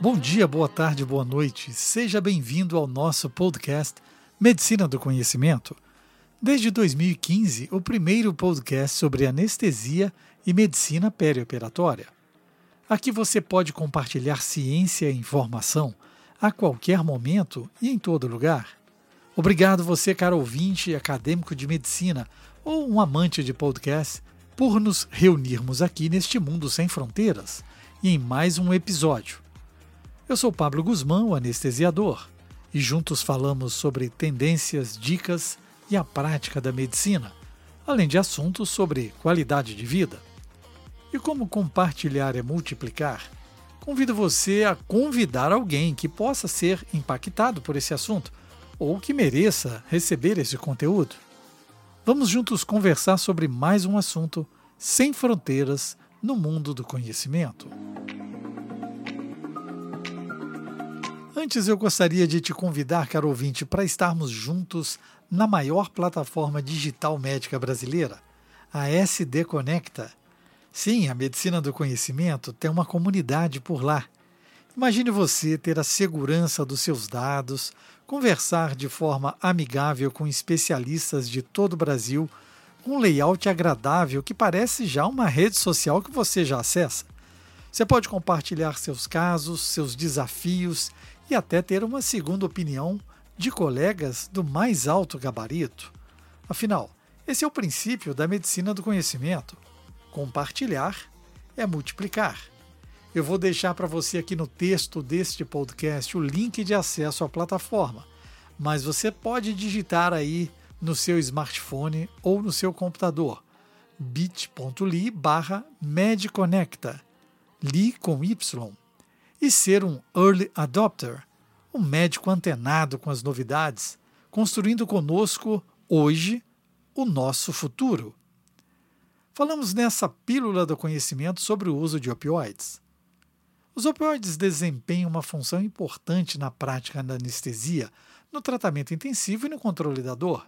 Bom dia, boa tarde, boa noite. Seja bem-vindo ao nosso podcast Medicina do Conhecimento. Desde 2015, o primeiro podcast sobre anestesia e medicina perioperatória. Aqui você pode compartilhar ciência e informação a qualquer momento e em todo lugar. Obrigado você, caro ouvinte acadêmico de medicina ou um amante de podcast, por nos reunirmos aqui neste mundo sem fronteiras e em mais um episódio. Eu sou Pablo Guzmão, anestesiador, e juntos falamos sobre tendências, dicas e a prática da medicina, além de assuntos sobre qualidade de vida. E como compartilhar é multiplicar, convido você a convidar alguém que possa ser impactado por esse assunto ou que mereça receber esse conteúdo. Vamos juntos conversar sobre mais um assunto sem fronteiras no mundo do conhecimento. Antes eu gostaria de te convidar, caro ouvinte, para estarmos juntos na maior plataforma digital médica brasileira, a SD Conecta. Sim, a medicina do conhecimento tem uma comunidade por lá. Imagine você ter a segurança dos seus dados, conversar de forma amigável com especialistas de todo o Brasil, um layout agradável que parece já uma rede social que você já acessa. Você pode compartilhar seus casos, seus desafios e até ter uma segunda opinião de colegas do mais alto gabarito. Afinal, esse é o princípio da medicina do conhecimento. Compartilhar é multiplicar. Eu vou deixar para você aqui no texto deste podcast o link de acesso à plataforma, mas você pode digitar aí no seu smartphone ou no seu computador bit.ly barra medconecta, li com Y e ser um early adopter, um médico antenado com as novidades, construindo conosco hoje o nosso futuro. Falamos nessa pílula do conhecimento sobre o uso de opioides. Os opioides desempenham uma função importante na prática da anestesia, no tratamento intensivo e no controle da dor.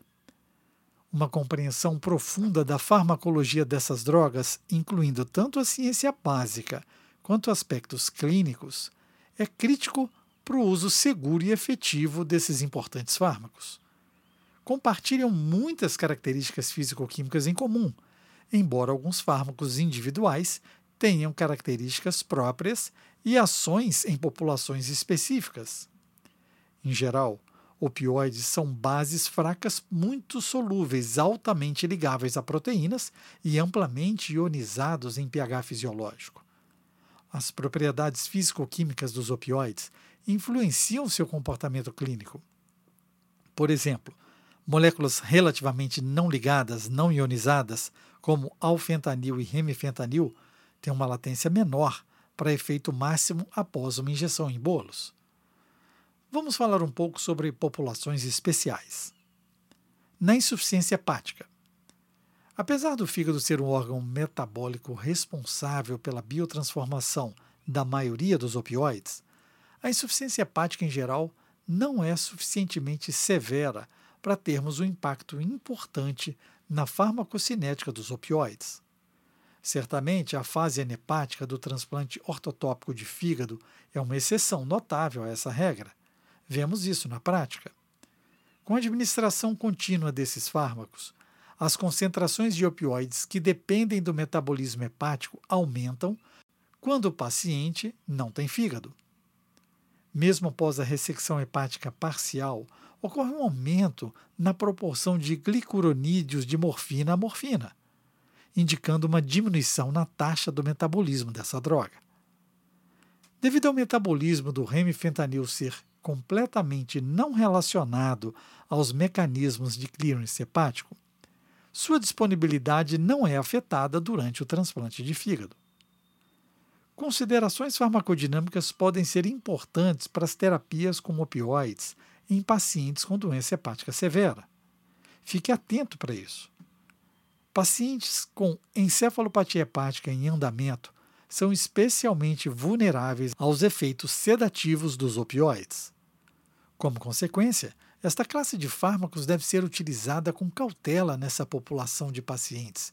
Uma compreensão profunda da farmacologia dessas drogas, incluindo tanto a ciência básica quanto aspectos clínicos, é crítico para o uso seguro e efetivo desses importantes fármacos. Compartilham muitas características físico-químicas em comum, embora alguns fármacos individuais tenham características próprias e ações em populações específicas. Em geral, opioides são bases fracas muito solúveis, altamente ligáveis a proteínas e amplamente ionizados em pH fisiológico. As propriedades físico-químicas dos opioides influenciam seu comportamento clínico. Por exemplo, moléculas relativamente não ligadas, não ionizadas, como alfentanil e remifentanil, têm uma latência menor para efeito máximo após uma injeção em bolos. Vamos falar um pouco sobre populações especiais. Na insuficiência hepática, Apesar do fígado ser um órgão metabólico responsável pela biotransformação da maioria dos opioides, a insuficiência hepática em geral não é suficientemente severa para termos um impacto importante na farmacocinética dos opioides. Certamente, a fase anepática do transplante ortotópico de fígado é uma exceção notável a essa regra. Vemos isso na prática. Com a administração contínua desses fármacos, as concentrações de opioides que dependem do metabolismo hepático aumentam quando o paciente não tem fígado. Mesmo após a ressecção hepática parcial, ocorre um aumento na proporção de glicuronídeos de morfina a morfina, indicando uma diminuição na taxa do metabolismo dessa droga. Devido ao metabolismo do remifentanil ser completamente não relacionado aos mecanismos de clearance hepático, sua disponibilidade não é afetada durante o transplante de fígado. Considerações farmacodinâmicas podem ser importantes para as terapias com opioides em pacientes com doença hepática severa. Fique atento para isso. Pacientes com encefalopatia hepática em andamento são especialmente vulneráveis aos efeitos sedativos dos opioides. Como consequência, esta classe de fármacos deve ser utilizada com cautela nessa população de pacientes,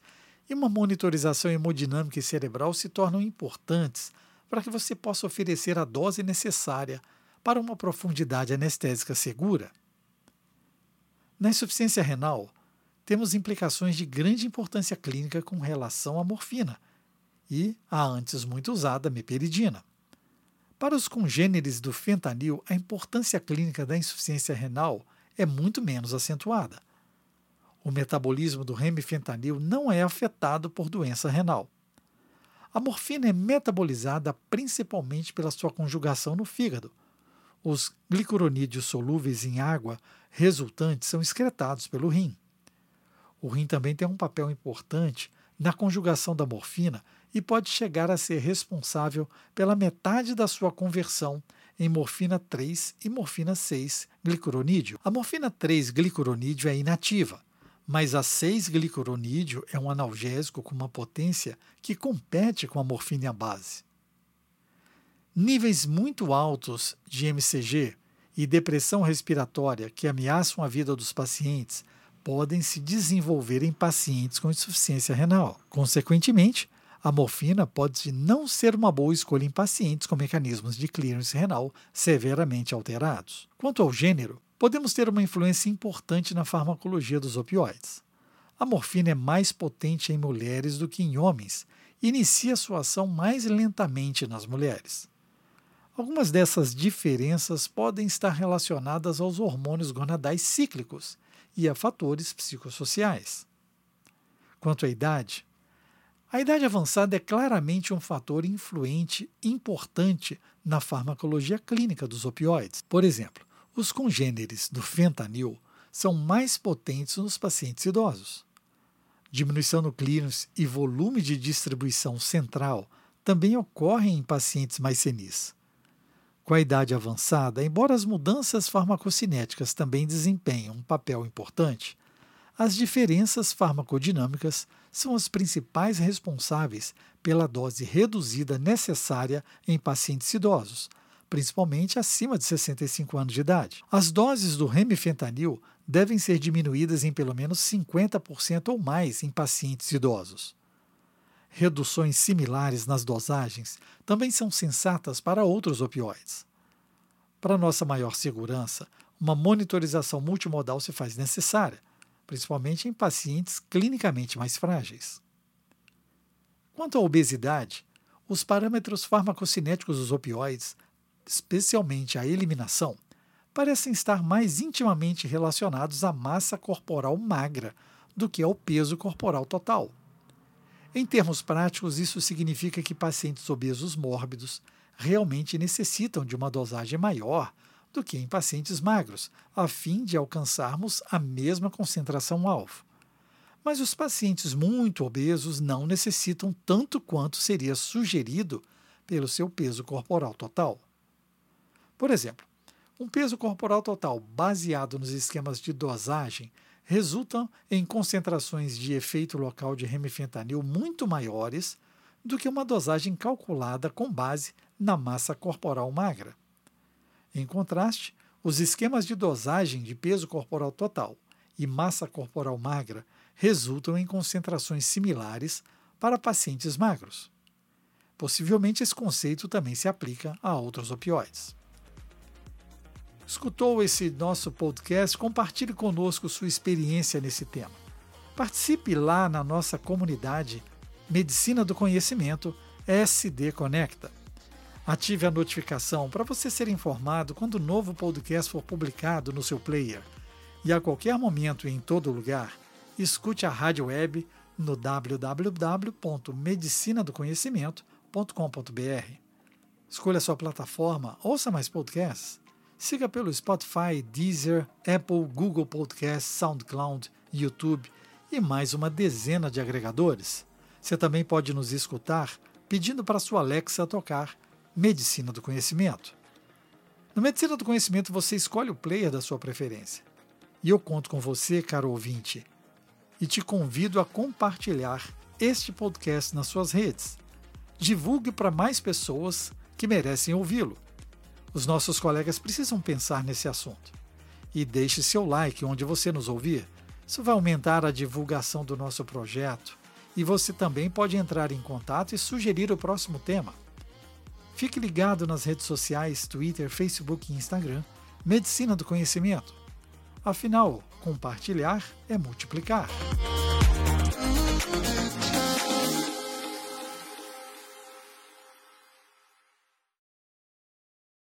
e uma monitorização hemodinâmica e cerebral se tornam importantes para que você possa oferecer a dose necessária para uma profundidade anestésica segura. Na insuficiência renal, temos implicações de grande importância clínica com relação à morfina e a antes muito usada meperidina. Para os congêneres do fentanil, a importância clínica da insuficiência renal é muito menos acentuada. O metabolismo do remifentanil não é afetado por doença renal. A morfina é metabolizada principalmente pela sua conjugação no fígado. Os glicuronídeos solúveis em água resultantes são excretados pelo rim. O rim também tem um papel importante na conjugação da morfina e pode chegar a ser responsável pela metade da sua conversão em morfina 3 e morfina 6 glicuronídeo. A morfina 3 glicuronídeo é inativa, mas a 6 glicuronídeo é um analgésico com uma potência que compete com a morfina base. Níveis muito altos de MCG e depressão respiratória que ameaçam a vida dos pacientes podem se desenvolver em pacientes com insuficiência renal. Consequentemente, a morfina pode não ser uma boa escolha em pacientes com mecanismos de clearance renal severamente alterados. Quanto ao gênero, podemos ter uma influência importante na farmacologia dos opioides. A morfina é mais potente em mulheres do que em homens e inicia sua ação mais lentamente nas mulheres. Algumas dessas diferenças podem estar relacionadas aos hormônios gonadais cíclicos e a fatores psicossociais. Quanto à idade, a idade avançada é claramente um fator influente importante na farmacologia clínica dos opioides. Por exemplo, os congêneres do fentanil são mais potentes nos pacientes idosos. Diminuição no clearance e volume de distribuição central também ocorrem em pacientes mais senis. Com a idade avançada, embora as mudanças farmacocinéticas também desempenhem um papel importante, as diferenças farmacodinâmicas são as principais responsáveis pela dose reduzida necessária em pacientes idosos, principalmente acima de 65 anos de idade. As doses do remifentanil devem ser diminuídas em pelo menos 50% ou mais em pacientes idosos. Reduções similares nas dosagens também são sensatas para outros opioides. Para nossa maior segurança, uma monitorização multimodal se faz necessária, principalmente em pacientes clinicamente mais frágeis. Quanto à obesidade, os parâmetros farmacocinéticos dos opioides, especialmente a eliminação, parecem estar mais intimamente relacionados à massa corporal magra do que ao peso corporal total. Em termos práticos, isso significa que pacientes obesos mórbidos realmente necessitam de uma dosagem maior do que em pacientes magros, a fim de alcançarmos a mesma concentração-alvo. Mas os pacientes muito obesos não necessitam tanto quanto seria sugerido pelo seu peso corporal total. Por exemplo, um peso corporal total baseado nos esquemas de dosagem resultam em concentrações de efeito local de remifentanil muito maiores do que uma dosagem calculada com base na massa corporal magra. Em contraste, os esquemas de dosagem de peso corporal total e massa corporal magra resultam em concentrações similares para pacientes magros. Possivelmente esse conceito também se aplica a outros opioides escutou esse nosso podcast, compartilhe conosco sua experiência nesse tema. Participe lá na nossa comunidade Medicina do Conhecimento SD Conecta. Ative a notificação para você ser informado quando o novo podcast for publicado no seu player. E a qualquer momento e em todo lugar, escute a rádio web no www.medicinadoconhecimento.com.br. Escolha sua plataforma, ouça mais podcasts Siga pelo Spotify, Deezer, Apple, Google Podcasts, SoundCloud, YouTube e mais uma dezena de agregadores. Você também pode nos escutar pedindo para sua Alexa tocar Medicina do Conhecimento. No Medicina do Conhecimento você escolhe o player da sua preferência. E eu conto com você, caro ouvinte, e te convido a compartilhar este podcast nas suas redes. Divulgue para mais pessoas que merecem ouvi-lo. Os nossos colegas precisam pensar nesse assunto. E deixe seu like onde você nos ouvir. Isso vai aumentar a divulgação do nosso projeto e você também pode entrar em contato e sugerir o próximo tema. Fique ligado nas redes sociais, Twitter, Facebook e Instagram, Medicina do Conhecimento. Afinal, compartilhar é multiplicar.